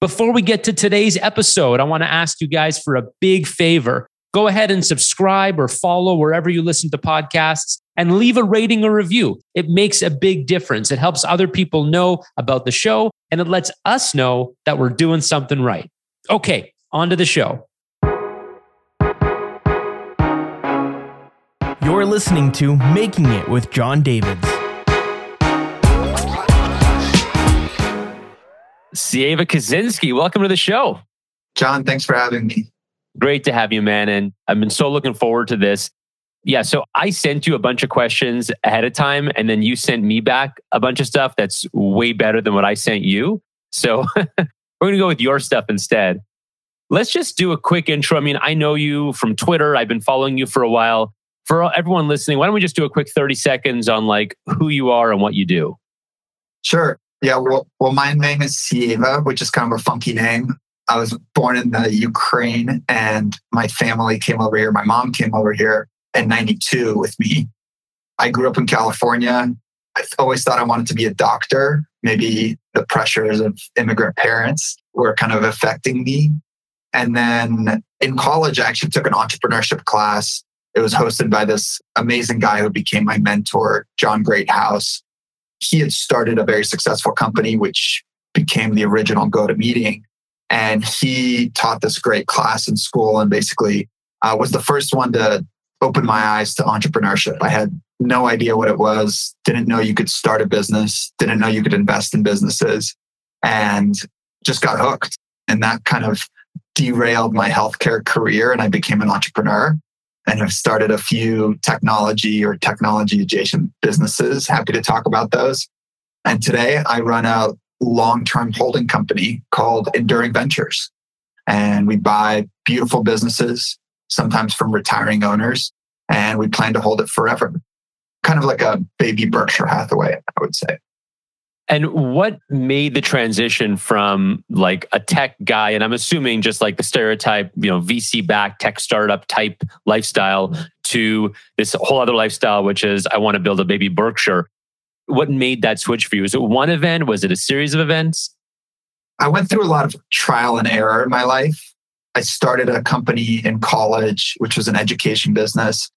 Before we get to today's episode, I want to ask you guys for a big favor. Go ahead and subscribe or follow wherever you listen to podcasts and leave a rating or review. It makes a big difference. It helps other people know about the show and it lets us know that we're doing something right. Okay, on to the show. You're listening to Making It with Jon Davids. Sieva Kozinsky, welcome to the show. Jon, thanks for having me. Great to have you, man. And I've been so looking forward to this. Yeah, so I sent you a bunch of questions ahead of time, and then you sent me back a bunch of stuff that's way better than what I sent you. So we're going to go with your stuff instead. Let's just do a quick intro. I mean, I know you from Twitter, I've been following you for a while. For everyone listening, why don't we just do a quick 30 seconds on like who you are and what you do? Sure. Yeah, well, well, my name is Sieva, which is kind of a funky name. I was born in the Ukraine and my family came over here. My mom came over here in 92 with me. I grew up in California. I always thought I wanted to be a doctor. Maybe the pressures of immigrant parents were kind of affecting me. And then in college, I actually took an entrepreneurship class. It was hosted by this amazing guy who became my mentor, John Greathouse he had started a very successful company, which became the original GoToMeeting. And he taught this great class in school and basically uh, was the first one to open my eyes to entrepreneurship. I had no idea what it was, didn't know you could start a business, didn't know you could invest in businesses, and just got hooked. And that kind of derailed my healthcare career and I became an entrepreneur and have started a few technology or technology adjacent businesses. Happy to talk about those. And today I run a long term holding company called Enduring Ventures. And we buy beautiful businesses, sometimes from retiring owners, and we plan to hold it forever. Kind of like a baby Berkshire Hathaway, I would say. And what made the transition from like a tech guy, and I'm assuming just like the stereotype, you know, VC backed tech startup type lifestyle to this whole other lifestyle, which is I want to build a baby Berkshire. What made that switch for you? Was it one event? Was it a series of events? I went through a lot of trial and error in my life. I started a company in college, which was an education business.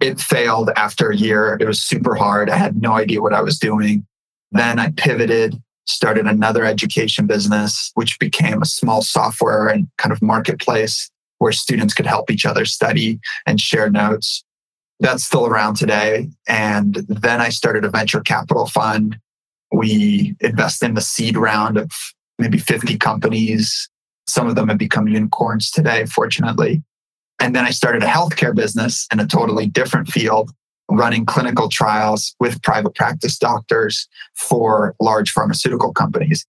It failed after a year. It was super hard. I had no idea what I was doing. Then I pivoted, started another education business, which became a small software and kind of marketplace where students could help each other study and share notes. That's still around today. And then I started a venture capital fund. We invest in the seed round of maybe 50 companies. Some of them have become unicorns today, fortunately. And then I started a healthcare business in a totally different field running clinical trials with private practice doctors for large pharmaceutical companies.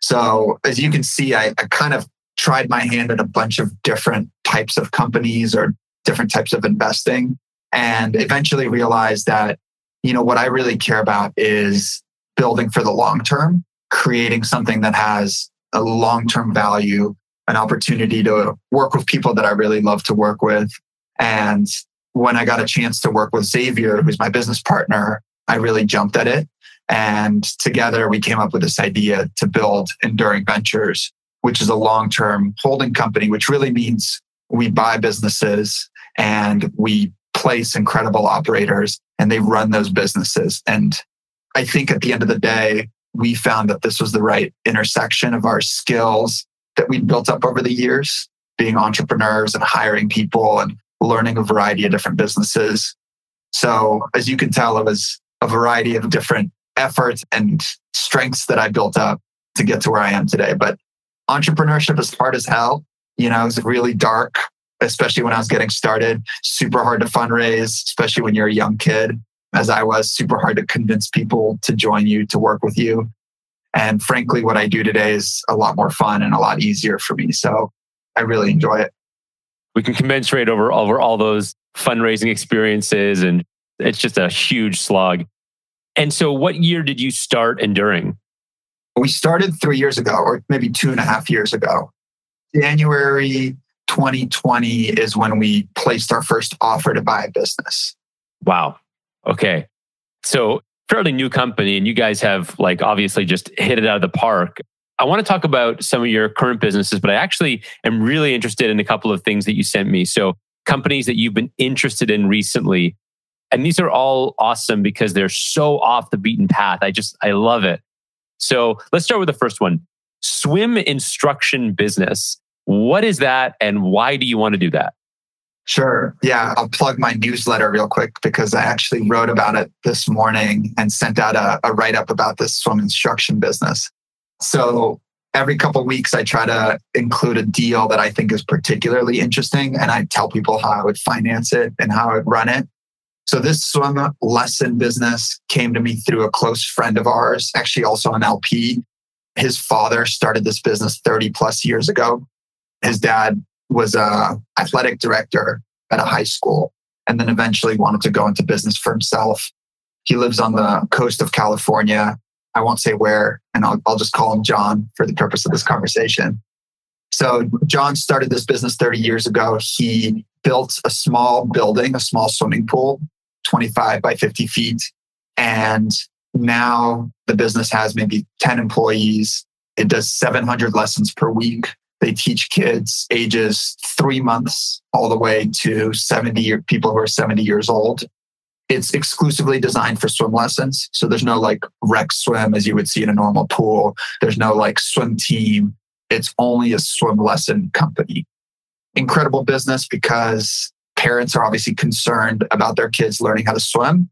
So, as you can see, I, I, kind of tried my hand at a bunch of different types of companies or different types of investing and eventually realized that, you know, what I really care about is building for the long term, creating something that has a long term value, an opportunity to work with people that I really love to work with and when I got a chance to work with Xavier, who's my business partner, I really jumped at it. And together we came up with this idea to build Enduring Ventures, which is a long term holding company, which really means we buy businesses and we place incredible operators and they run those businesses. And I think at the end of the day, we found that this was the right intersection of our skills that we built up over the years, being entrepreneurs and hiring people and learning a variety of different businesses. So, as you can tell, it was a variety of different efforts and strengths that I built up to get to where I am today. But entrepreneurship is hard as hell. You know, it's really dark, especially when I was getting started. Super hard to fundraise, especially when you're a young kid, as I was. Super hard to convince people to join you, to work with you. And frankly, what I do today is a lot more fun and a lot easier for me. So I really enjoy it we can commensurate over over all those fundraising experiences and it's just a huge slog. And so what year did you start enduring? We started three years ago, or maybe two and a half years ago. January 2020 is when we placed our first offer to buy a business. Wow. Okay. So fairly new company and you guys have like obviously just hit it out of the park. I want to talk about some of your current businesses, but I actually am really interested in a couple of things that you sent me. So, companies that you've been interested in recently. And these are all awesome because they're so off the beaten path. I just, I love it. So, let's start with the first one swim instruction business. What is that and why do you want to do that? Sure. Yeah. I'll plug my newsletter real quick because I actually wrote about it this morning and sent out a, a write up about this swim instruction business. So every couple weeks, I try to include a deal that I think is particularly interesting. And I tell people how I would finance it and how I would run it. So this swim lesson business came to me through a close friend of ours, actually also an LP. His father started this business 30 plus years ago. His dad was a athletic director at a high school and then eventually wanted to go into business for himself. He lives on the coast of California. I won't say where, and I'll, I'll just call him John for the purpose of this conversation. So, John started this business 30 years ago. He built a small building, a small swimming pool, 25 by 50 feet. And now the business has maybe 10 employees. It does 700 lessons per week. They teach kids ages three months all the way to 70 people who are 70 years old. It's exclusively designed for swim lessons. So there's no like rec swim as you would see in a normal pool. There's no like swim team. It's only a swim lesson company. Incredible business because parents are obviously concerned about their kids learning how to swim.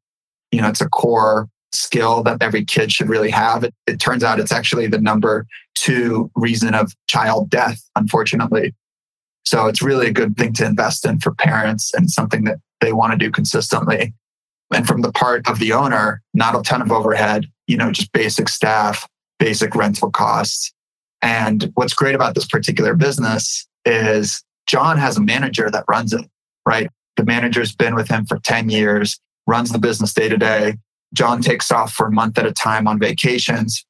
You know, it's a core skill that every kid should really have. It, it, turns out it's actually the number two reason of child death, unfortunately. So it's really a good thing to invest in for parents and something that they want to do consistently. And from the part of the owner, not a ton of overhead, you know, just basic staff, basic rental costs. And what's great about this particular business is John has a manager that runs it, right? The manager's been with him for 10 years, runs the business day to day, John takes off for a month at a time on vacations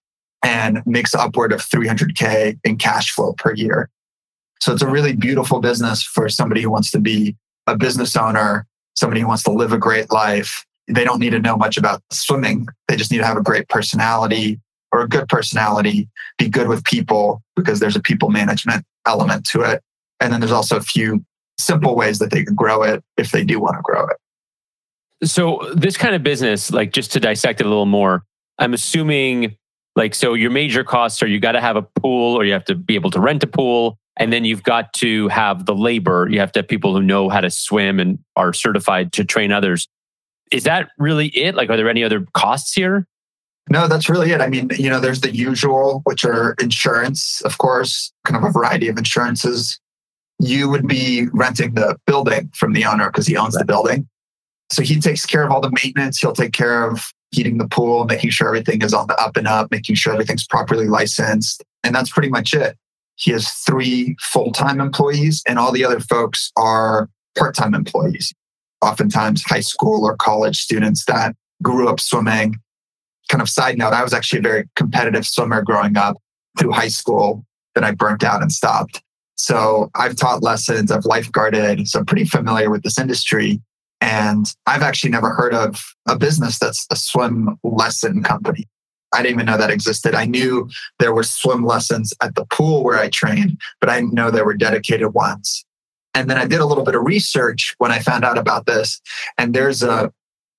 and makes upward of 300K in cash flow per year. So it's a really beautiful business for somebody who wants to be a business owner, somebody who wants to live a great life. They don't need to know much about swimming. They just need to have a great personality or a good personality, be good with people because there's a people management element to it. And then there's also a few simple ways that they can grow it if they do want to grow it. So this kind of business, like just to dissect it a little more, I'm assuming like so your major costs are you got to have a pool or you have to be able to rent a pool and then you've got to have the labor. You have to have people who know how to swim and are certified to train others. Is that really it? Like are there any other costs here? No, that's really it. I mean, you know, there's the usual, which are insurance, of course, kind of a variety of insurances. You would be renting the building from the owner because he owns the building. So he takes care of all the maintenance. He'll take care of heating the pool, making sure everything is on the up and up, making sure everything's properly licensed. And that's pretty much it. He has three full time employees, and all the other folks are part time employees, oftentimes high school or college students that grew up swimming. Kind of side note, I was actually a very competitive swimmer growing up through high school, then I burnt out and stopped. So I've taught lessons, I've lifeguarded, so I'm pretty familiar with this industry. And I've actually never heard of a business that's a swim lesson company. I didn't even know that existed. I knew there were swim lessons at the pool where I trained, but I didn't know there were dedicated ones. And then I did a little bit of research when I found out about this. And there's a,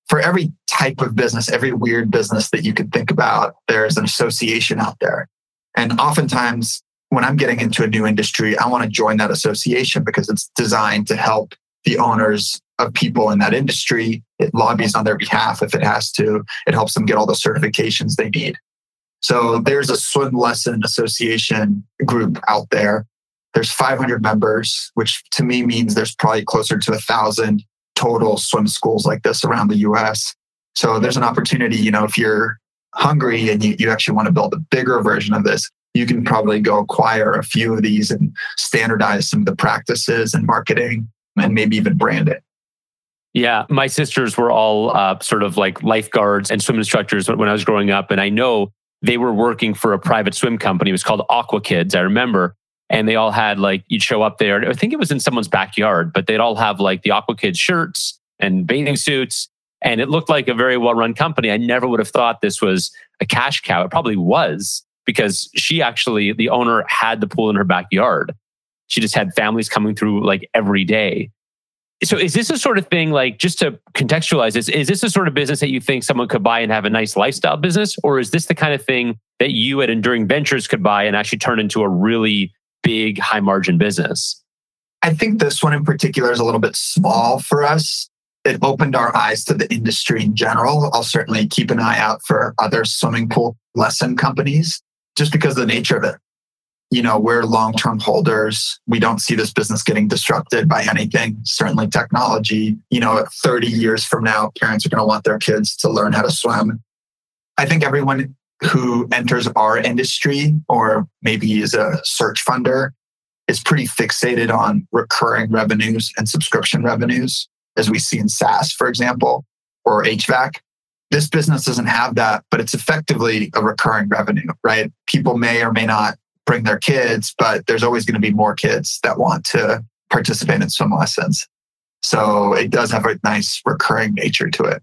for every type of business, every weird business that you could think about, there's an association out there. And oftentimes, when I'm getting into a new industry, I want to join that association because it's designed to help the owners of people in that industry. It lobbies on their behalf if it has to. It helps them get all the certifications they need. So there's a swim lesson association group out there. There's 500 members, which to me means there's probably closer to a thousand total swim schools like this around the US. So there's an opportunity, you know, if you're hungry and you, you actually want to build a bigger version of this, you can probably go acquire a few of these and standardize some of the practices and marketing and maybe even brand it. Yeah, my sisters were all uh, sort of like lifeguards and swim instructors when I was growing up. And I know they were working for a private swim company. It was called Aqua Kids, I remember. And they all had like, you'd show up there. I think it was in someone's backyard, but they'd all have like the Aqua Kids shirts and bathing suits. And it looked like a very well run company. I never would have thought this was a cash cow. It probably was because she actually, the owner had the pool in her backyard. She just had families coming through like every day. So is this a sort of thing like just to contextualize this, is this a sort of business that you think someone could buy and have a nice lifestyle business? Or is this the kind of thing that you at Enduring Ventures could buy and actually turn into a really big high margin business? I think this one in particular is a little bit small for us. It opened our eyes to the industry in general. I'll certainly keep an eye out for other swimming pool lesson companies just because of the nature of it you know, we're long term holders. We don't see this business getting disrupted by anything, certainly technology. You know, 30 years from now, parents are going to want their kids to learn how to swim. I think everyone who enters our industry or maybe is a search funder is pretty fixated on recurring revenues and subscription revenues, as we see in SaaS, for example, or HVAC. This business doesn't have that, but it's effectively a recurring revenue, right? People may or may not bring their kids, but there's always going to be more kids that want to participate in swim lessons. So it does have a nice recurring nature to it.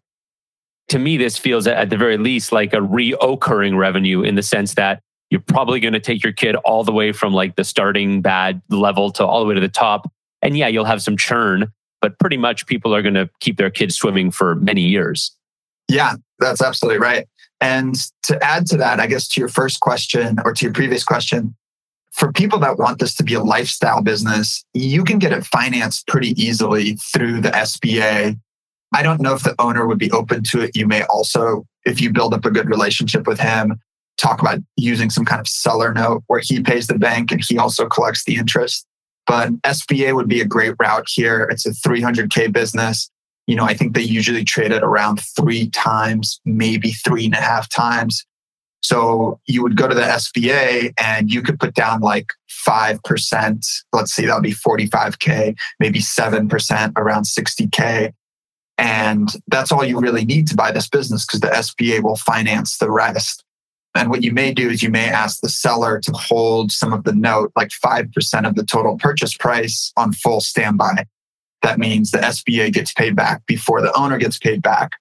To me, this feels at the very least like a reoccurring revenue in the sense that you're probably going to take your kid all the way from like the starting bad level to all the way to the top. And yeah, you'll have some churn, but pretty much people are going to keep their kids swimming for many years. Yeah, that's absolutely right. And to add to that, I guess to your first question or to your previous question, for people that want this to be a lifestyle business, you can get it financed pretty easily through the SBA. I don't know if the owner would be open to it. You may also, if you build up a good relationship with him, talk about using some kind of seller note where he pays the bank and he also collects the interest. But SBA would be a great route here. It's a 300K business you know, I think they usually trade at around three times, maybe three and a half times. So you would go to the SBA and you could put down like 5%. Let's see, that would be 45K, maybe 7%, around 60K. And that's all you really need to buy this business because the SBA will finance the rest. And what you may do is you may ask the seller to hold some of the note, like 5% of the total purchase price on full standby. That means the SBA gets paid back before the owner gets paid back.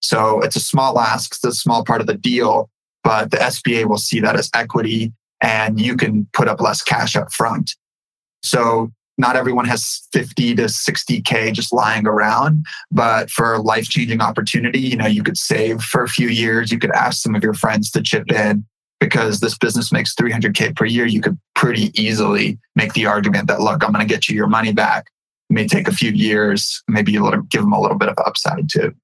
So it's a small ask, it's a small part of the deal, but the SBA will see that as equity and you can put up less cash up front. So not everyone has 50 to 60K just lying around, but for a life changing opportunity, you know, you could save for a few years. You could ask some of your friends to chip in because this business makes 300K per year. You could pretty easily make the argument that, look, I'm going to get you your money back may take a few years, maybe a little, give them a little bit of upside too.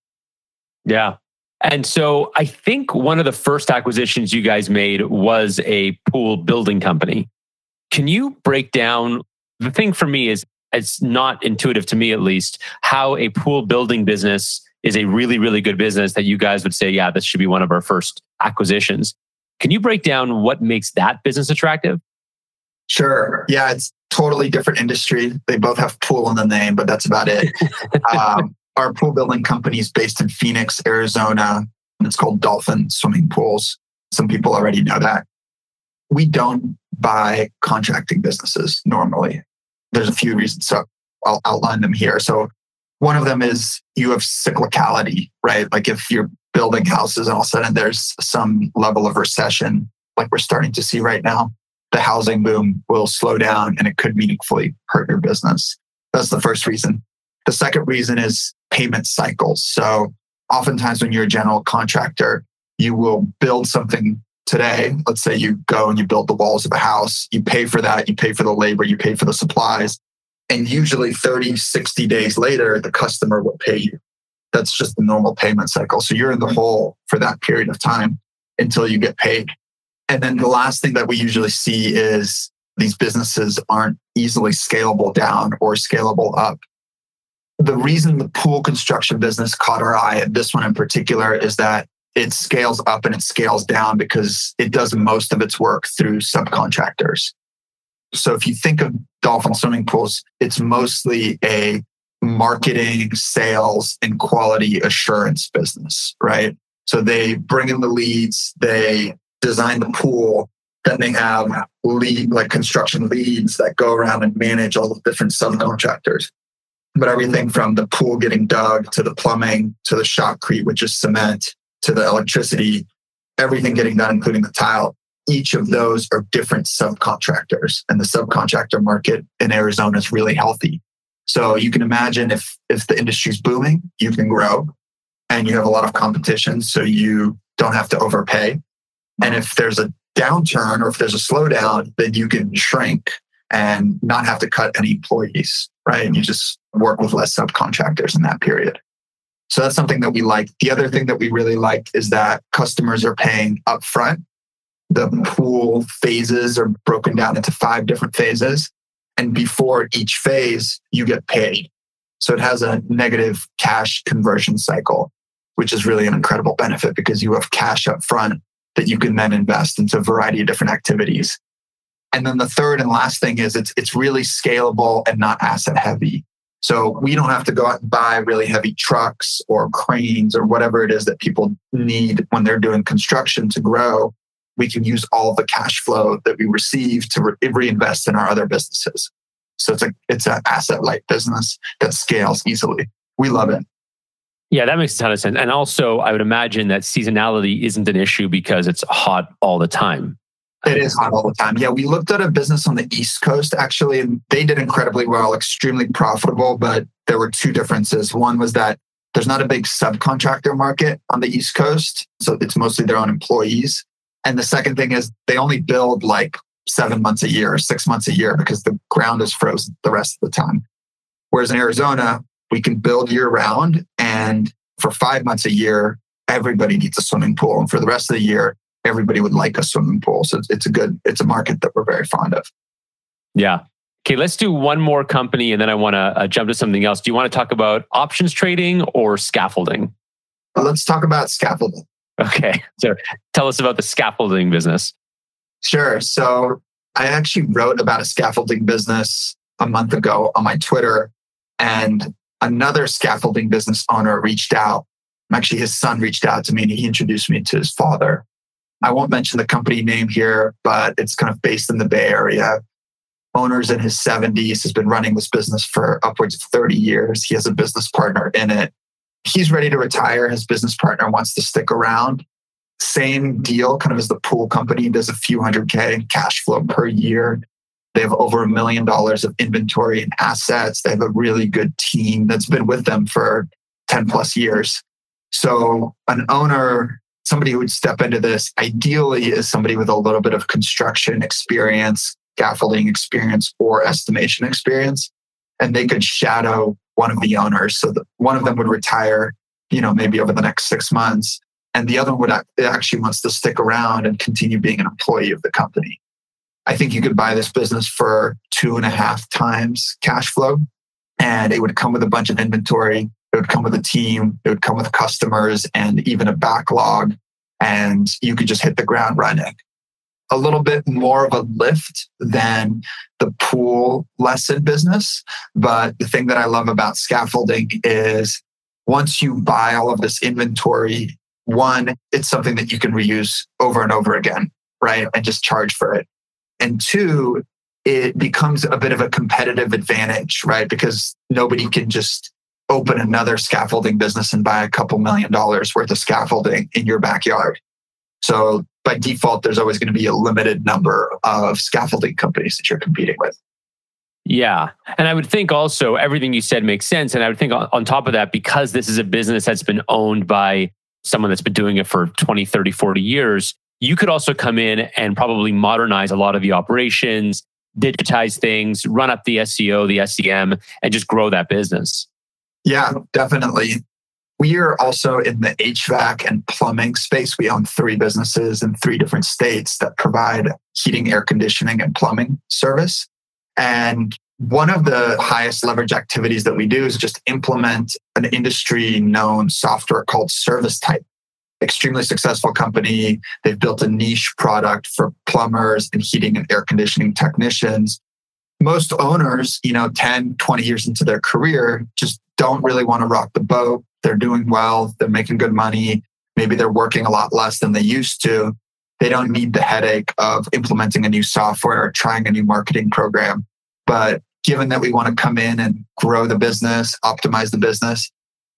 Yeah. And so I think one of the first acquisitions you guys made was a pool building company. Can you break down the thing for me is it's not intuitive to me at least how a pool building business is a really really good business that you guys would say yeah this should be one of our first acquisitions. Can you break down what makes that business attractive? Sure. Yeah, it's totally different industry. They both have pool in the name, but that's about it. um, our pool building company is based in Phoenix, Arizona. And it's called Dolphin Swimming Pools. Some people already know that. We don't buy contracting businesses normally. There's a few reasons. So I'll outline them here. So one of them is you have cyclicality, right? Like if you're building houses and all of a sudden there's some level of recession, like we're starting to see right now, the housing boom will slow down and it could meaningfully hurt your business. That's the first reason. The second reason is payment cycles. So oftentimes when you're a general contractor, you will build something today. Let's say you go and you build the walls of a house, you pay for that, you pay for the labor, you pay for the supplies. And usually 30, 60 days later, the customer will pay you. That's just the normal payment cycle. So you're in the hole for that period of time until you get paid. And then the last thing that we usually see is these businesses aren't easily scalable down or scalable up. The reason the pool construction business caught our eye, this one in particular, is that it scales up and it scales down because it does most of its work through subcontractors. So if you think of dolphin swimming pools, it's mostly a marketing, sales, and quality assurance business, right? So they bring in the leads, they design the pool. Then they have lead, like construction leads that go around and manage all the different subcontractors. But everything from the pool getting dug to the plumbing to the shotcrete, which is cement, to the electricity, everything getting done, including the tile, each of those are different subcontractors. And the subcontractor market in Arizona is really healthy. So you can imagine if if the industry's booming, you can grow and you have a lot of competition. So you don't have to overpay. And if there's a downturn or if there's a slowdown, then you can shrink and not have to cut any employees, right? And you just work with less subcontractors in that period. So that's something that we like. The other thing that we really like is that customers are paying upfront. The pool phases are broken down into five different phases. And before each phase, you get paid. So it has a negative cash conversion cycle, which is really an incredible benefit because you have cash up front that you can then invest into a variety of different activities. And then the third and last thing is it's it's really scalable and not asset heavy. So we don't have to go out and buy really heavy trucks or cranes or whatever it is that people need when they're doing construction to grow. We can use all the cash flow that we receive to re- reinvest in our other businesses. So it's a it's an asset light business that scales easily. We love it. Yeah, that makes a ton of sense. And also, I would imagine that seasonality isn't an issue because it's hot all the time. It is hot all the time. Yeah, we looked at a business on the East Coast actually, and they did incredibly well, extremely profitable. But there were two differences. One was that there's not a big subcontractor market on the East Coast. So it's mostly their own employees. And the second thing is they only build like seven months a year or six months a year because the ground is frozen the rest of the time. Whereas in Arizona, we can build year round. And for five months a year, everybody needs a swimming pool. And for the rest of the year, everybody would like a swimming pool. So it's, a good, it's a market that we're very fond of. Yeah. Okay, let's do one more company and then I want to uh, jump to something else. Do you want to talk about options trading or scaffolding? Let's talk about scaffolding. Okay. So tell us about the scaffolding business. Sure. So I actually wrote about a scaffolding business a month ago on my Twitter, and another scaffolding business owner reached out. Actually, his son reached out to me and he introduced me to his father. I won't mention the company name here, but it's kind of based in the Bay Area. Owner's in his 70s, has been running this business for upwards of 30 years. He has a business partner in it. He's ready to retire. His business partner wants to stick around. Same deal, kind of as the pool company does a few hundred K cash flow per year. They have over a million dollars of inventory and assets. They have a really good team that's been with them for 10 plus years. So, an owner somebody who would step into this ideally is somebody with a little bit of construction experience, scaffolding experience, or estimation experience. And they could shadow one of the owners. So that one of them would retire, you know, maybe over the next six months. And the other one would actually wants to stick around and continue being an employee of the company. I think you could buy this business for two and a half times cash flow. And it would come with a bunch of inventory it would come with a team, it would come with customers and even a backlog, and you could just hit the ground running. A little bit more of a lift than the pool lesson business. But the thing that I love about scaffolding is once you buy all of this inventory, one, it's something that you can reuse over and over again, right? And just charge for it. And two, it becomes a bit of a competitive advantage, right? Because nobody can just open another scaffolding business and buy a couple million dollars worth of scaffolding in your backyard. So by default, there's always going to be a limited number of scaffolding companies that you're competing with. Yeah. And I would think also everything you said makes sense. And I would think on, top of that, because this is a business that's been owned by someone that's been doing it for 20, 30, 40 years, you could also come in and probably modernize a lot of the operations, digitize things, run up the SEO, the SEM, and just grow that business. Yeah, definitely. We are also in the HVAC and plumbing space. We own three businesses in three different states that provide heating, air conditioning, and plumbing service. And one of the highest leverage activities that we do is just implement an industry known software called ServiceTitan. Extremely successful company. They've built a niche product for plumbers and heating and air conditioning technicians. Most owners, you know, 10, 20 years into their career, just don't really want to rock the boat. They're doing well, they're making good money. Maybe they're working a lot less than they used to. They don't need the headache of implementing a new software or trying a new marketing program. But given that we want to come in and grow the business, optimize the business,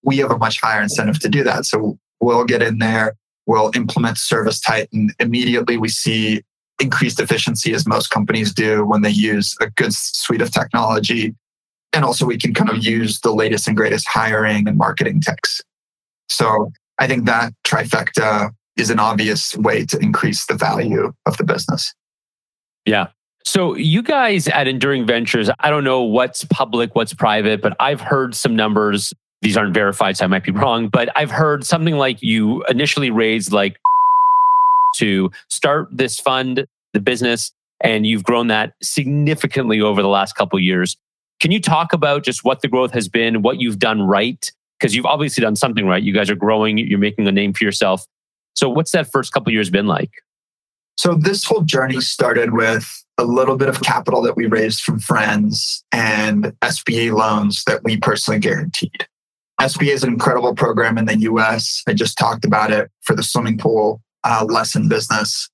we have a much higher incentive to do that. So we'll get in there, we'll implement ServiceTitan, and immediately we see increased efficiency as most companies do when they use a good suite of technology. And also, we can kind of use the latest and greatest hiring and marketing techs. So I think that trifecta is an obvious way to increase the value of the business. Yeah. So you guys at Enduring Ventures, I don't know what's public, what's private, but I've heard some numbers. These aren't verified, so I might be wrong, but I've heard something like you initially raised like to start this fund, the business, and you've grown that significantly over the last couple years. Can you talk about just what the growth has been, what you've done right? Because you've obviously done something right. You guys are growing, you're making a name for yourself. So what's that first couple years been like? So this whole journey started with a little bit of capital that we raised from friends and SBA loans that we personally guaranteed. SBA is an incredible program in the US. I just talked about it for the swimming pool uh, lesson business.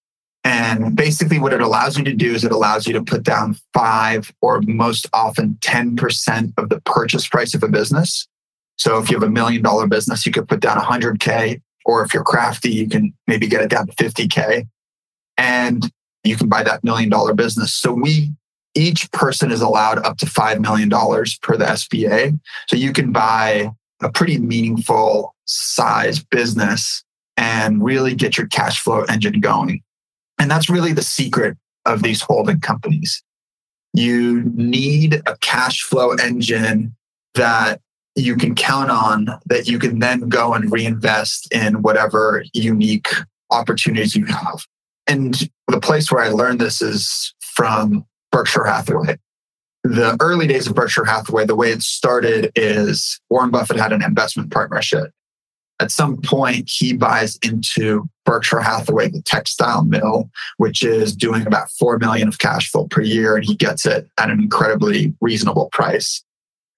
And basically, what it allows you to do is it allows you to put down five or most often 10% of the purchase price of a business. So if you have a million dollar business, you could put down 100K. Or if you're crafty, you can maybe get it down to 50K. And you can buy that million dollar business. So we, each person is allowed up to $5 million per the SBA. So you can buy a pretty meaningful size business and really get your cash flow engine going. And that's really the secret of these holding companies. You need a cash flow engine that you can count on that you can then go and reinvest in whatever unique opportunities you have. And the place where I learned this is from Berkshire Hathaway. The early days of Berkshire Hathaway, the way it started is Warren Buffett had an investment partnership at some point he buys into Berkshire Hathaway, the textile mill, which is doing about 4 million of cash flow per year. And he gets it at an incredibly reasonable price.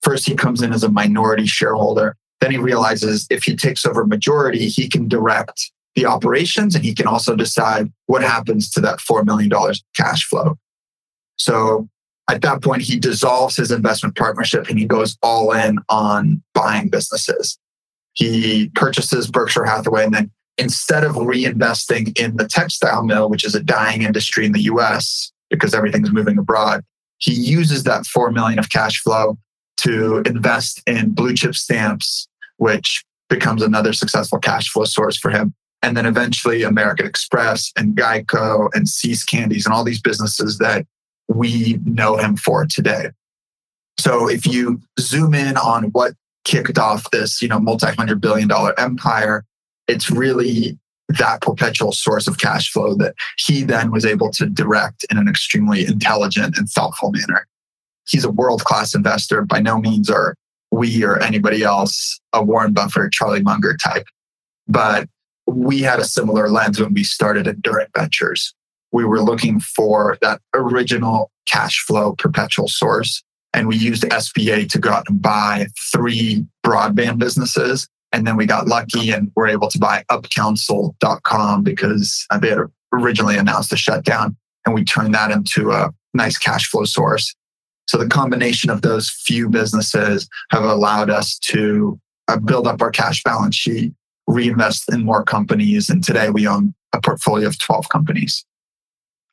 First, he comes in as a minority shareholder. Then he realizes if he takes over majority, he can direct the operations and he can also decide what happens to that $4 million cash flow. So at that point, he dissolves his investment partnership and he goes all in on buying businesses he purchases Berkshire Hathaway and then instead of reinvesting in the textile mill, which is a dying industry in the US because everything's moving abroad, he uses that 4 million of cash flow to invest in blue chip stamps, which becomes another successful cash flow source for him. And then eventually American Express and Geico and See's Candies and all these businesses that we know him for today. So if you zoom in on what kicked off this, you know, multi-hundred billion dollar empire. It's really that perpetual source of cash flow that he then was able to direct in an extremely intelligent and thoughtful manner. He's a world-class investor. By no means are we or anybody else a Warren Buffett, Charlie Munger type. But we had a similar lens when we started Enduring Ventures. We were looking for that original cash flow perpetual source and we used SBA to go out and buy three broadband businesses. And then we got lucky and were able to buy upcounsel.com because they had originally announced a shutdown. And we turned that into a nice cash flow source. So the combination of those few businesses have allowed us to uh, build up our cash balance sheet, reinvest in more companies. And today we own a portfolio of 12 companies.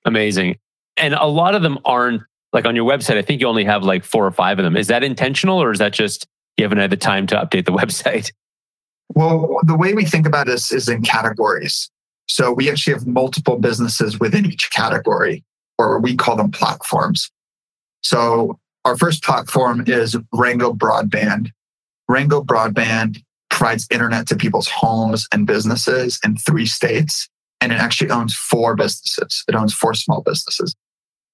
Amazing. And a lot of them aren't like on your website, I think you only have like four or five of them. Is that intentional or is that just you haven't had the time to update the website? Well, the way we think about this is in categories. So we actually have multiple businesses within each category, or we call them platforms. So our first platform is Rango Broadband. Rango Broadband provides internet to people's homes and businesses in three states. And it actually owns four businesses. It owns four small businesses.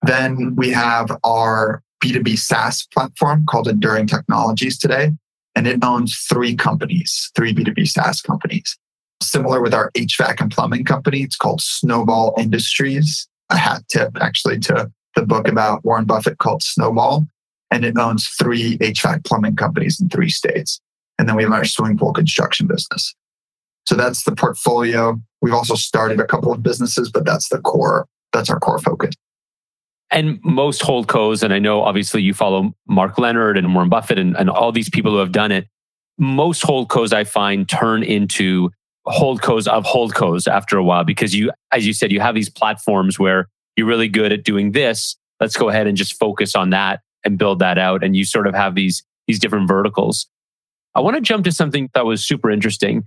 Then we have our B2B SaaS platform called Enduring Technologies today, and it owns three companies, three B2B SaaS companies. Similar with our HVAC and plumbing company, it's called Snowball Industries. A hat tip actually to the book about Warren Buffett called Snowball. And it owns three HVAC plumbing companies in three states. And then we have our swimming pool construction business. So that's the portfolio. We've also started a couple of businesses, but that's the core. That's our core focus. And most hold holdcos, and I know obviously you follow Mark Leonard and Warren Buffett and, and all these people who have done it. Most hold holdcos I find turn into hold holdcos of hold holdcos after a while because you, as you said, you have these platforms where you're really good at doing this. Let's go ahead and just focus on that and build that out. And you sort of have these, these different verticals. I want to jump to something that was super interesting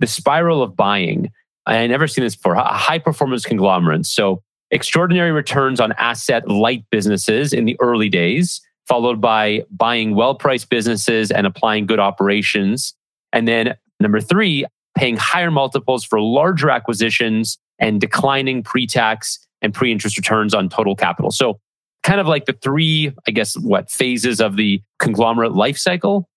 the spiral of buying. I never seen this before. A High performance conglomerates. So extraordinary returns on asset light businesses in the early days, followed by buying well priced businesses and applying good operations. And then number three, paying higher multiples for larger acquisitions and declining pre tax and pre interest returns on total capital. So, kind of like the three, I guess, what phases of the conglomerate life cycle.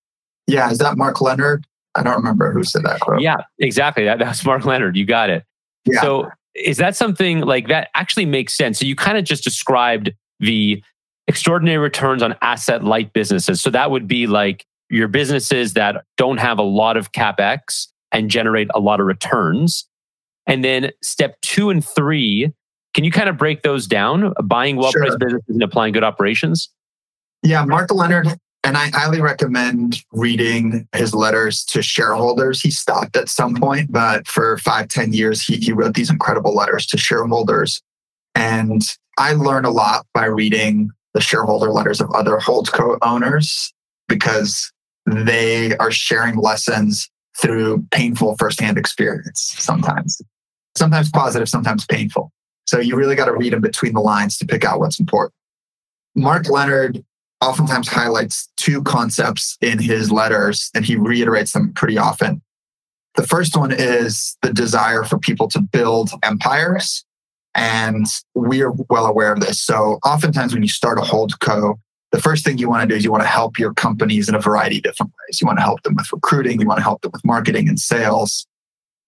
Yeah. Is that Mark Leonard? I don't remember who said that quote. Yeah, exactly. That, that's Mark Leonard. You got it. Yeah. So is that something like that actually makes sense? So you kind of just described the extraordinary returns on asset light businesses. So that would be like your businesses that don't have a lot of capex and generate a lot of returns. And then step two and three, can you kind of break those down? Buying well priced sure. businesses and applying good operations? Yeah, Mark Leonard and I highly recommend reading his letters to shareholders. He stopped at some point, but for five, ten years, he, he wrote these incredible letters to shareholders. And I learned a lot by reading the shareholder letters of other holdco owners because they are sharing lessons through painful firsthand experience sometimes. Sometimes positive, sometimes painful. So you really got to read them between the lines to pick out what's important. Mark Leonard oftentimes highlights two concepts in his letters, and he reiterates them pretty often. The first one is the desire for people to build empires. And we're well aware of this. So, oftentimes, when you start a hold co, the first thing you want to do is you want to help your companies in a variety of different ways. You want to help them with recruiting, you want to help them with marketing and sales.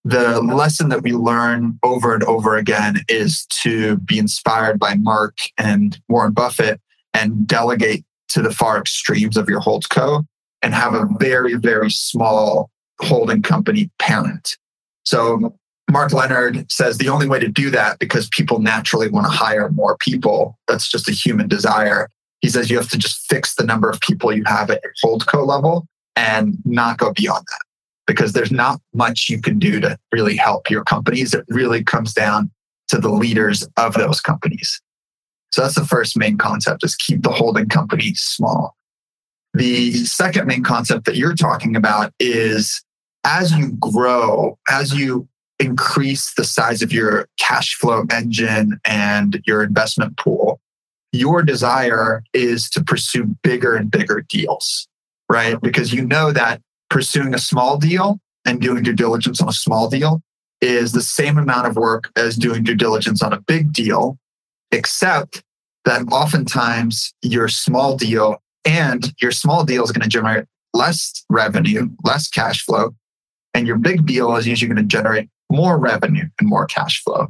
The lesson that we learn over and over again is to be inspired by Mark and Warren Buffett and delegate to the far extremes of your holdco and have a very, very small holding company parent. So Mark Leonard says the only way to do that, because people naturally want to hire more people, that's just a human desire. He says you have to just fix the number of people you have at your holdco level and not go beyond that because there's not much you can do to really help your companies. It really comes down to the leaders of those companies. So that's the first main concept is keep the holding company small. The second main concept that you're talking about is as you grow, as you increase the size of your cash flow engine and your investment pool, your desire is to pursue bigger and bigger deals, right? Because you know that pursuing a small deal and doing due diligence on a small deal is the same amount of work as doing due diligence on a big deal except that oftentimes your small deal and your small deal is going to generate less revenue, less cash flow, and your big deal is usually going to generate more revenue and more cash flow.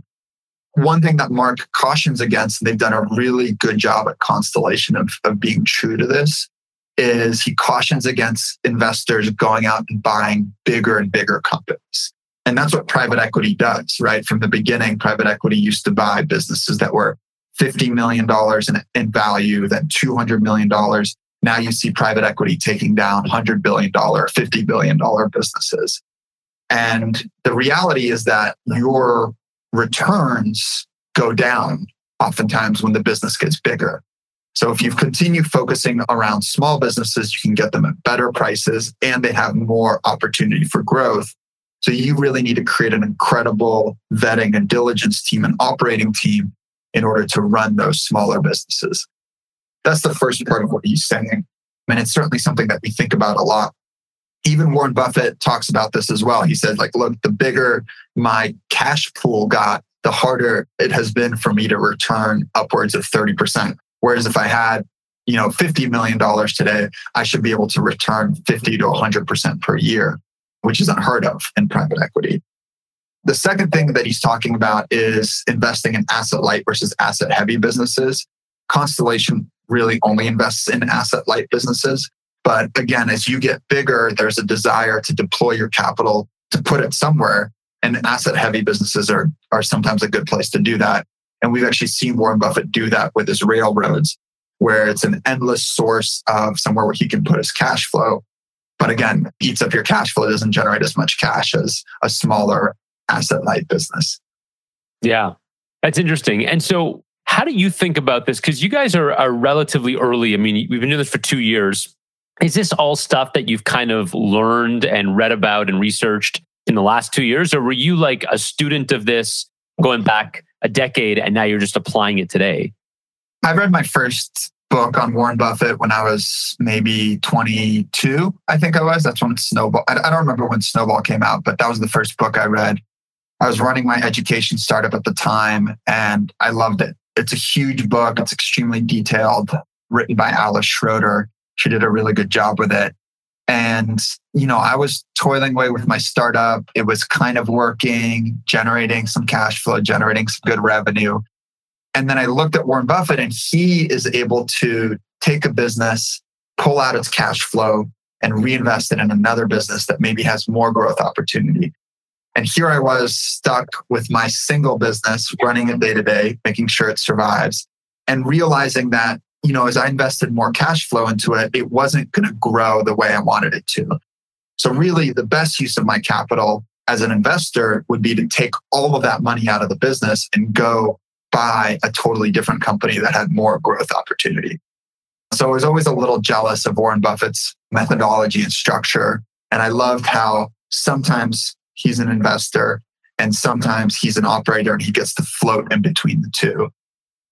One thing that Mark cautions against, and they've done a really good job at Constellation of, of being true to this, is he cautions against investors going out and buying bigger and bigger companies. And that's what private equity does, right? From the beginning, private equity used to buy businesses that were $50 million in, in value, then $200 million. Now you see private equity taking down $100 billion, $50 billion businesses. And the reality is that your returns go down oftentimes when the business gets bigger. So if you continue focusing around small businesses, you can get them at better prices and they have more opportunity for growth. So you really need to create an incredible vetting and diligence team and operating team in order to run those smaller businesses. That's the first part of what he's saying. And it's certainly something that we think about a lot. Even Warren Buffett talks about this as well. He said, like, look, the bigger my cash pool got, the harder it has been for me to return upwards of 30%. Whereas if I had, you know, $50 million today, I should be able to return 50 to 100% per year, which is unheard of in private equity. The second thing that he's talking about is investing in asset light versus asset heavy businesses. Constellation really only invests in asset light businesses. But again, as you get bigger, there's a desire to deploy your capital to put it somewhere. And asset heavy businesses are, are sometimes a good place to do that. And we've actually seen Warren Buffett do that with his railroads, where it's an endless source of somewhere where he can put his cash flow. But again, eats up your cash flow, doesn't generate as much cash as a smaller asset light business. Yeah, that's interesting. And so, How do you think about this? Because you guys are, are relatively early. I mean, we've been doing this for two years. Is this all stuff that you've kind of learned and read about and researched in the last two years? Or were you like a student of this going back a decade and now you're just applying it today? I read my first book on Warren Buffett when I was maybe 22, I think I was. That's when Snowball, I, don't remember when Snowball came out, but that was the first book I read. I was running my education startup at the time and I loved it. It's a huge book. It's extremely detailed, written by Alice Schroeder. She did a really good job with it. And, you know, I was toiling away with my startup. It was kind of working, generating some cash flow, generating some good revenue. And then I looked at Warren Buffett and he is able to take a business, pull out its cash flow and reinvest it in another business that maybe has more growth opportunity. And here I was stuck with my single business, running it day to day, making sure it survives and realizing that, you know, as I invested more cash flow into it, it wasn't going to grow the way I wanted it to. So really the best use of my capital as an investor would be to take all of that money out of the business and go buy a totally different company that had more growth opportunity. So I was always a little jealous of Warren Buffett's methodology and structure. And I loved how sometimes he's an investor and sometimes he's an operator and he gets to float in between the two.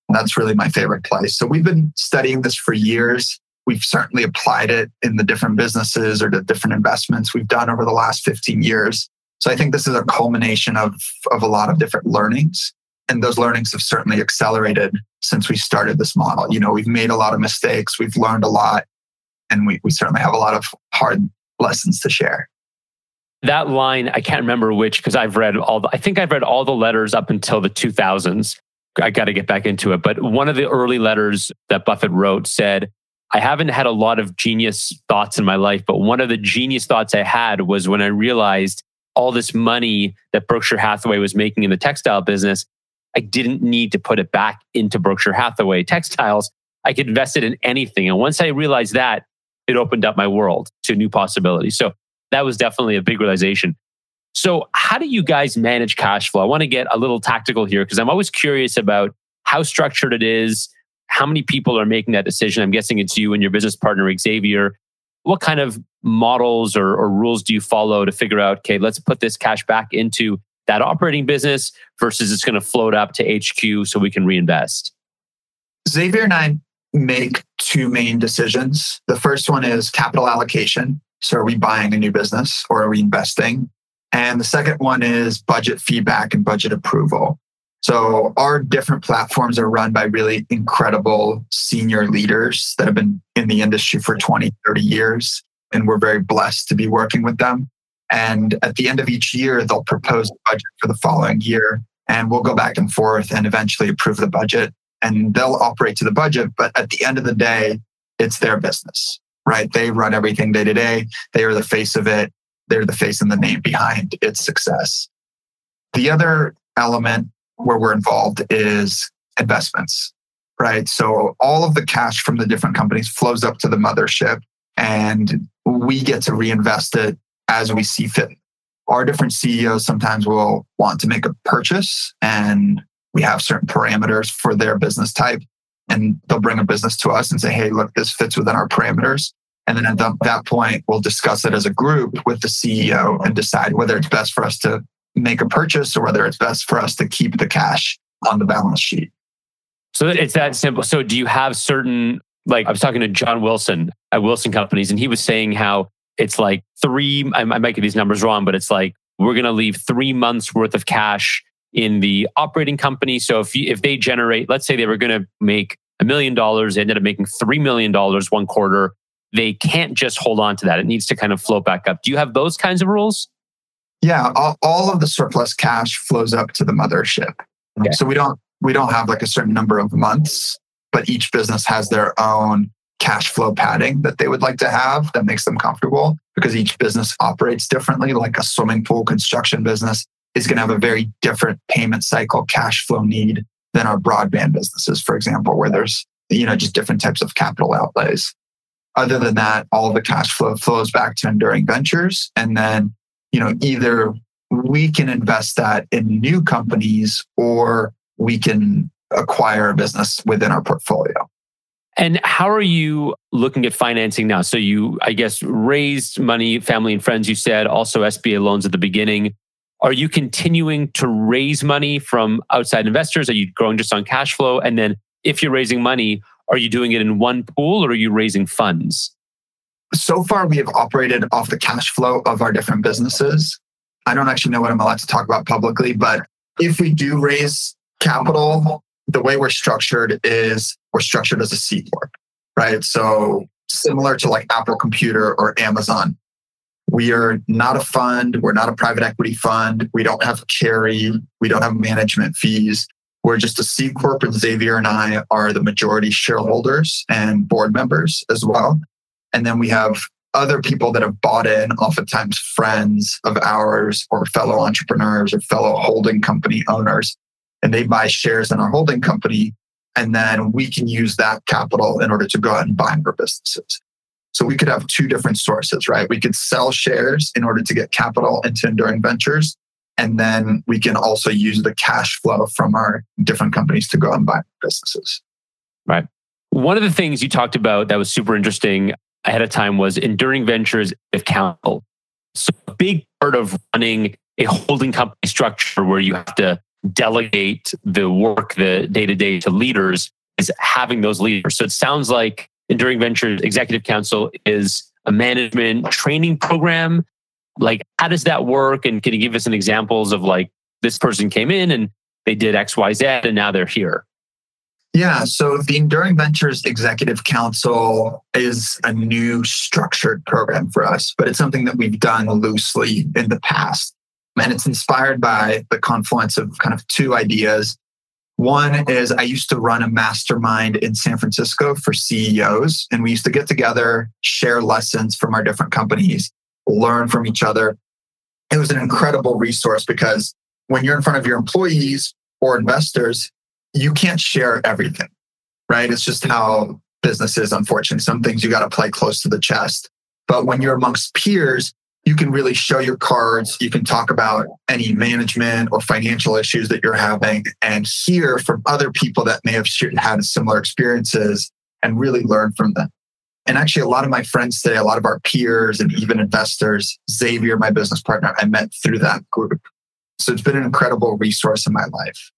That's really my favorite place. So we've been studying this for years. We've certainly applied it in the different businesses or the different investments we've done over the last 15 years. So I think this is a culmination of, of a lot of different learnings and those learnings have certainly accelerated since we started this model. You know, we've made a lot of mistakes, we've learned a lot, and we, we certainly have a lot of hard lessons to share. That line, I can't remember which because I've read all the, I think I've read all the letters up until the 2000s. I got to get back into it. But one of the early letters that Buffett wrote said, I haven't had a lot of genius thoughts in my life, but one of the genius thoughts I had was when I realized all this money that Berkshire Hathaway was making in the textile business I didn't need to put it back into Berkshire Hathaway textiles. I could invest it in anything. And once I realized that, it opened up my world to new possibilities. So that was definitely a big realization. So, how do you guys manage cash flow? I want to get a little tactical here because I'm always curious about how structured it is, how many people are making that decision. I'm guessing it's you and your business partner, Xavier. What kind of models or, or rules do you follow to figure out, okay, let's put this cash back into that operating business versus it's going to float up to HQ so we can reinvest? Xavier and I make two main decisions. The first one is capital allocation. So are we buying a new business or are we investing? And the second one is budget feedback and budget approval. So our different platforms are run by really incredible senior leaders that have been in the industry for 20, 30 years. And we're very blessed to be working with them. And at the end of each year, they'll propose a budget for the following year. And we'll go back and forth and eventually approve the budget. And they'll operate to the budget. But at the end of the day, it's their business, right? They run everything day to day. They are the face of it. They're the face and the name behind its success. The other element where we're involved is investments, right? So all of the cash from the different companies flows up to the mothership and we get to reinvest it as we see fit. Our different CEOs sometimes will want to make a purchase and we have certain parameters for their business type. And they'll bring a business to us and say, hey, look, this fits within our parameters. And then at that point, we'll discuss it as a group with the CEO and decide whether it's best for us to make a purchase or whether it's best for us to keep the cash on the balance sheet. So it's that simple. So do you have certain, like I was talking to John Wilson at Wilson Companies, and he was saying how it's like three, I might get these numbers wrong, but it's like we're going to leave three months worth of cash in the operating company. So if, you, if they generate, let's say they were going to make a million dollars, they ended up making $3 million one one quarter, they can't just hold on to that. It needs to kind of float back up. Do you have those kinds of rules? Yeah, all, all of the surplus cash flows up to the mothership. Okay. So we don't we don't have like a certain number of months, but each business has their own cash flow padding that they would like to have that makes them comfortable because each business operates differently. Like a swimming pool construction business is going to have a very different payment cycle cash flow need than our broadband businesses, for example, where there's you know just different types of capital outlays. Other than that, all the cash flow flows back to enduring ventures, and then you know either we can invest that in new companies or we can acquire a business within our portfolio. And how are you looking at financing now? So you, I guess, raised money, family and friends, you said, also SBA loans at the beginning. Are you continuing to raise money from outside investors? Are you growing just on cash flow? And then if you're raising money, are you doing it in one pool or are you raising funds? So far, we have operated off the cash flow of our different businesses. I don't actually know what I'm allowed to talk about publicly, but if we do raise capital, the way we're structured is we're structured as a C Corp, right? So similar to like Apple Computer or Amazon. We are not a fund. We're not a private equity fund. We don't have carry. We don't have management fees. We're just a C Corp, and Xavier and I are the majority shareholders and board members as well. And then we have other people that have bought in, oftentimes friends of ours or fellow entrepreneurs or fellow holding company owners. And they buy shares in our holding company. And then we can use that capital in order to go out and buy more businesses. So we could have two different sources, right? We could sell shares in order to get capital into Enduring Ventures. And then we can also use the cash flow from our different companies to go and buy businesses. Right. One of the things you talked about that was super interesting ahead of time was Enduring Ventures if council. So a big part of running a holding company structure where you have to delegate the work, the day to day to leaders is having those leaders. So it sounds like Enduring Ventures Executive Council is a management training program. Like, how does that work? And can you give us some examples of like this person came in and they did X, Y, Z, and now they're here? Yeah. So the Enduring Ventures Executive Council is a new structured program for us, but it's something that we've done loosely in the past. And it's inspired by the confluence of kind of two ideas one is I used to run a mastermind in San Francisco for CEOs, and we used to get together, share lessons from our different companies, learn from each other. It was an incredible resource because when you're in front of your employees or investors, you can't share everything, right? It's just how business is, unfortunately. Some things you got to play close to the chest. But when you're amongst peers, you can really show your cards. You can talk about any management or financial issues that you're having and hear from other people that may have had similar experiences and really learn from them. And actually, a lot of my friends today, a lot of our peers and even investors, Xavier, my business partner, I met through that group. So it's been an incredible resource in my life.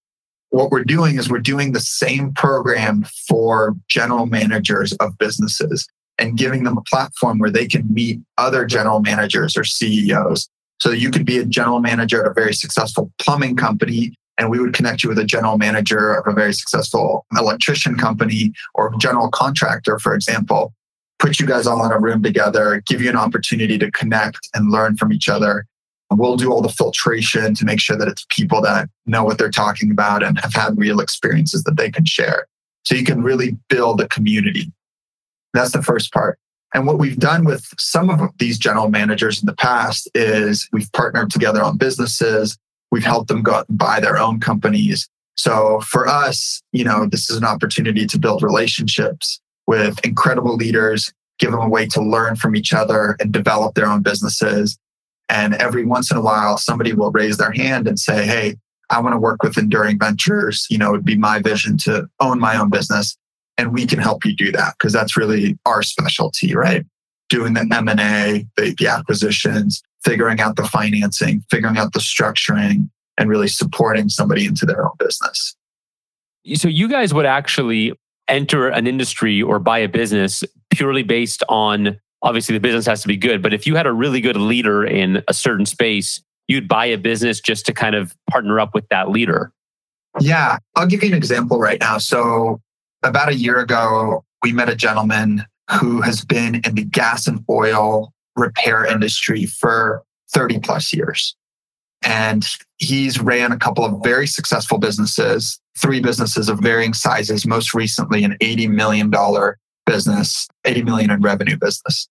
What we're doing is we're doing the same program for general managers of businesses and giving them a platform where they can meet other general managers or CEOs. So you could be a general manager at a very successful plumbing company, and we would connect you with a general manager of a very successful electrician company or general contractor, for example. Put you guys all in a room together, give you an opportunity to connect and learn from each other. We'll do all the filtration to make sure that it's people that know what they're talking about and have had real experiences that they can share. So you can really build a community that's the first part. And what we've done with some of these general managers in the past is we've partnered together on businesses. We've helped them go out and buy their own companies. So for us, you know, this is an opportunity to build relationships with incredible leaders, give them a way to learn from each other and develop their own businesses. And every once in a while, somebody will raise their hand and say, Hey, I want to work with Enduring Ventures. You know, it'd be my vision to own my own business and we can help you do that because that's really our specialty, right? Doing the M&A, the, the acquisitions, figuring out the financing, figuring out the structuring, and really supporting somebody into their own business. So you guys would actually enter an industry or buy a business purely based on obviously the business has to be good, but if you had a really good leader in a certain space, you'd buy a business just to kind of partner up with that leader. Yeah, I'll give you an example right now. So about a year ago, we met a gentleman who has been in the gas and oil repair industry for 30 plus years. And he's ran a couple of very successful businesses, three businesses of varying sizes, most recently an $80 million business, 80 million in revenue business.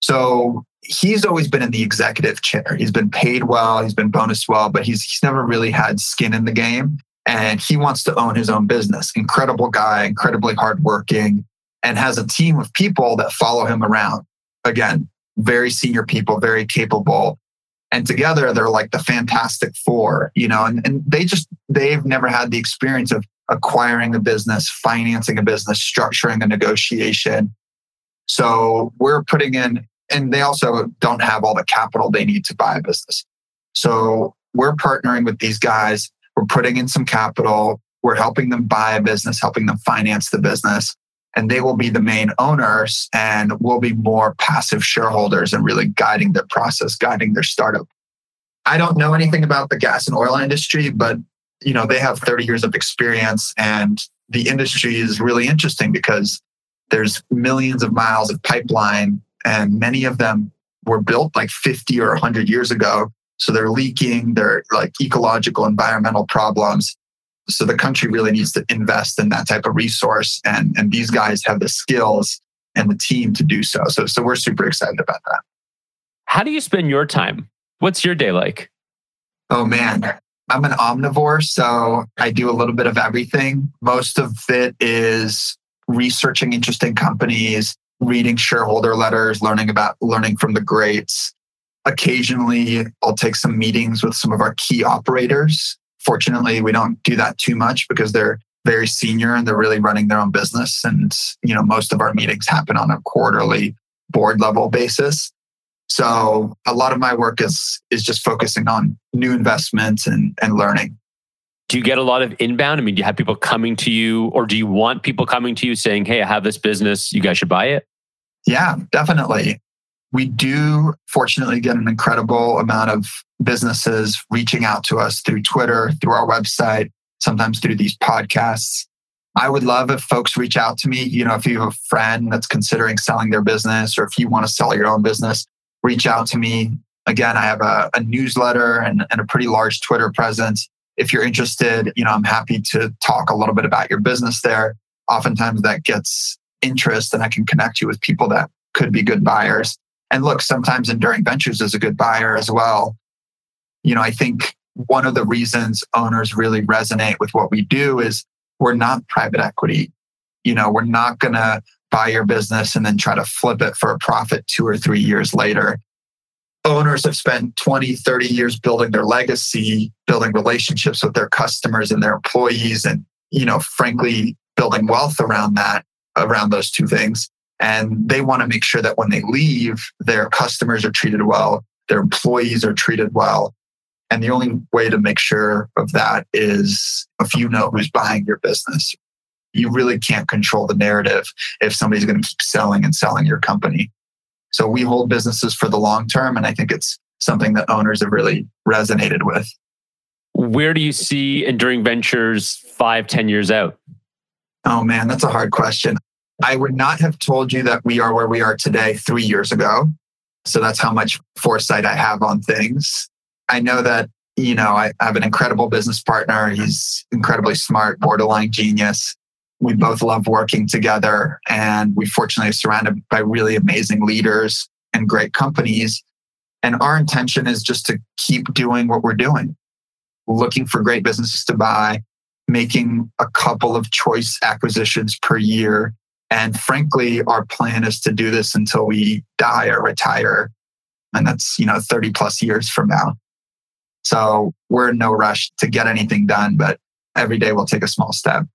So he's always been in the executive chair. He's been paid well, he's been bonus well, but he's, he's never really had skin in the game and he wants to own his own business. Incredible guy, incredibly hardworking, and has a team of people that follow him around. Again, very senior people, very capable. And together they're like the fantastic four, you know, and, and they just, they've never had the experience of acquiring a business, financing a business, structuring a negotiation. So we're putting in, and they also don't have all the capital they need to buy a business. So we're partnering with these guys. We're putting in some capital. We're helping them buy a business, helping them finance the business. And they will be the main owners and we'll be more passive shareholders and really guiding their process, guiding their startup. I don't know anything about the gas and oil industry, but you know, they have 30 years of experience and the industry is really interesting because there's millions of miles of pipeline and many of them were built like 50 or 100 years ago. So they're leaking, they're like ecological, environmental problems. So the country really needs to invest in that type of resource. And, and these guys have the skills and the team to do so. So, so we're super excited about that. How do you spend your time? What's your day like? Oh man, I'm an omnivore, so I do a little bit of everything. Most of it is researching interesting companies, reading shareholder letters, learning about learning from the greats. Occasionally, I'll take some meetings with some of our key operators. Fortunately, we don't do that too much because they're very senior and they're really running their own business and you know most of our meetings happen on a quarterly board level basis. So a lot of my work is is just focusing on new investments and, and learning. Do you get a lot of inbound? I mean, do you have people coming to you or do you want people coming to you saying, Hey, I have this business, you guys should buy it? Yeah, definitely. We do fortunately get an incredible amount of businesses reaching out to us through Twitter, through our website, sometimes through these podcasts. I would love if folks reach out to me. You know, if you have a friend that's considering selling their business or if you want to sell your own business, reach out to me. Again, I have a, a newsletter and, and a pretty large Twitter presence. If you're interested, you know, I'm happy to talk a little bit about your business there. Oftentimes that gets interest and I can connect you with people that could be good buyers. And look, sometimes Enduring Ventures is a good buyer as well. You know, I think one of the reasons owners really resonate with what we do is we're not private equity. You know, we're not going to buy your business and then try to flip it for a profit two or three years later. Owners have spent 20, 30 years building their legacy, building relationships with their customers and their employees, and, you know, frankly, building wealth around that, around those two things. And they want to make sure that when they leave, their customers are treated well, their employees are treated well. And the only way to make sure of that is if you know who's buying your business, you really can't control the narrative if somebody's going to keep selling and selling your company. So we hold businesses for the long term. And I think it's something that owners have really resonated with. Where do you see Enduring Ventures five, ten years out? Oh man, that's a hard question. I would not have told you that we are where we are today three years ago. So that's how much foresight I have on things. I know that, you know, I have an incredible business partner. He's incredibly smart, borderline genius. We both love working together and we fortunately are surrounded by really amazing leaders and great companies. And our intention is just to keep doing what we're doing, looking for great businesses to buy, making a couple of choice acquisitions per year. And frankly, our plan is to do this until we die or retire. And that's, you know, 30 plus years from now. So we're in no rush to get anything done, but every day we'll take a small step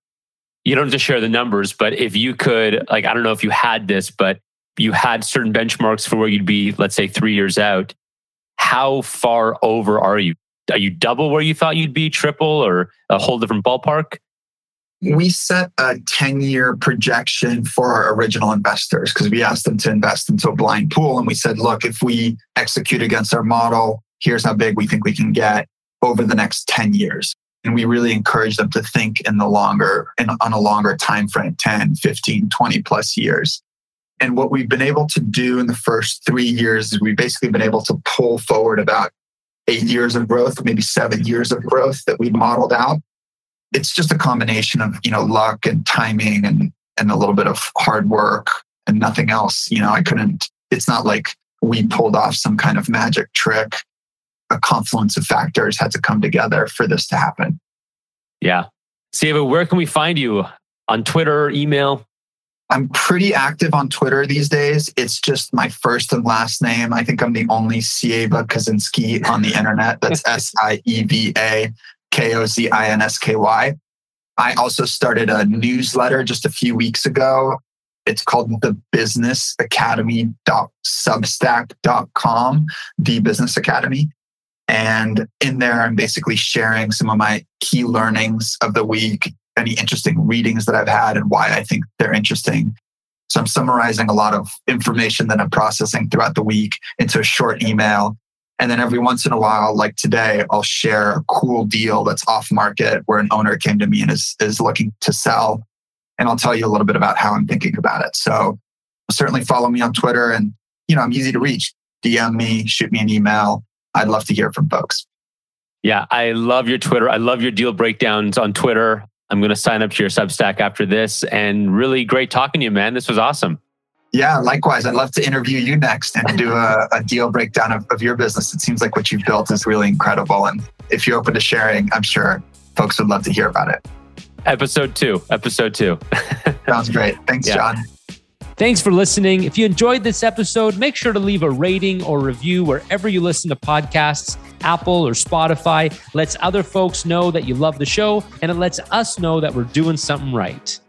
you don't have to share the numbers, but if you could, like, I don't know if you had this, but you had certain benchmarks for where you'd be, let's say three years out, how far over are you? Are you double where you thought you'd be, triple, or a whole different ballpark? We set a 10 year projection for our original investors because we asked them to invest into a blind pool. And we said, look, if we execute against our model, here's how big we think we can get over the next 10 years. And we really encourage them to think in the longer and on a longer time frame 10, 15, 20 plus years. And what we've been able to do in the first three years is we've basically been able to pull forward about eight years of growth, maybe seven years of growth that we modeled out. It's just a combination of, you know, luck and timing and and a little bit of hard work and nothing else. You know, I couldn't, it's not like we pulled off some kind of magic trick a confluence of factors had to come together for this to happen. Yeah. Sieva, where can we find you? On Twitter, email? I'm pretty active on Twitter these days. It's just my first and last name. I think I'm the only Sieva Kozinsky on the internet. That's S I E V A K O Z I N S K Y. I also started a newsletter just a few weeks ago. It's called the Business Academy.substack.com, the Business Academy. And in there, I'm basically sharing some of my key learnings of the week, any interesting readings that I've had and why I think they're interesting. So I'm summarizing a lot of information that I'm processing throughout the week into a short email. And then every once in a while, like today, I'll share a cool deal that's off market where an owner came to me and is, is looking to sell. And I'll tell you a little bit about how I'm thinking about it. So certainly follow me on Twitter and, you know, I'm easy to reach. DM me, shoot me an email. I'd love to hear from folks. Yeah, I love your Twitter. I love your deal breakdowns on Twitter. I'm going to sign up to your Substack after this and really great talking to you, man. This was awesome. Yeah, likewise. I'd love to interview you next and do a, a deal breakdown of, of your business. It seems like what you've built is really incredible. And if you're open to sharing, I'm sure folks would love to hear about it. Episode two. Episode two. Sounds great. Thanks, yeah. Jon. Thanks for listening. If you enjoyed this episode, make sure to leave a rating or review wherever you listen to podcasts, Apple or Spotify. Lets other folks know that you love the show and it lets us know that we're doing something right.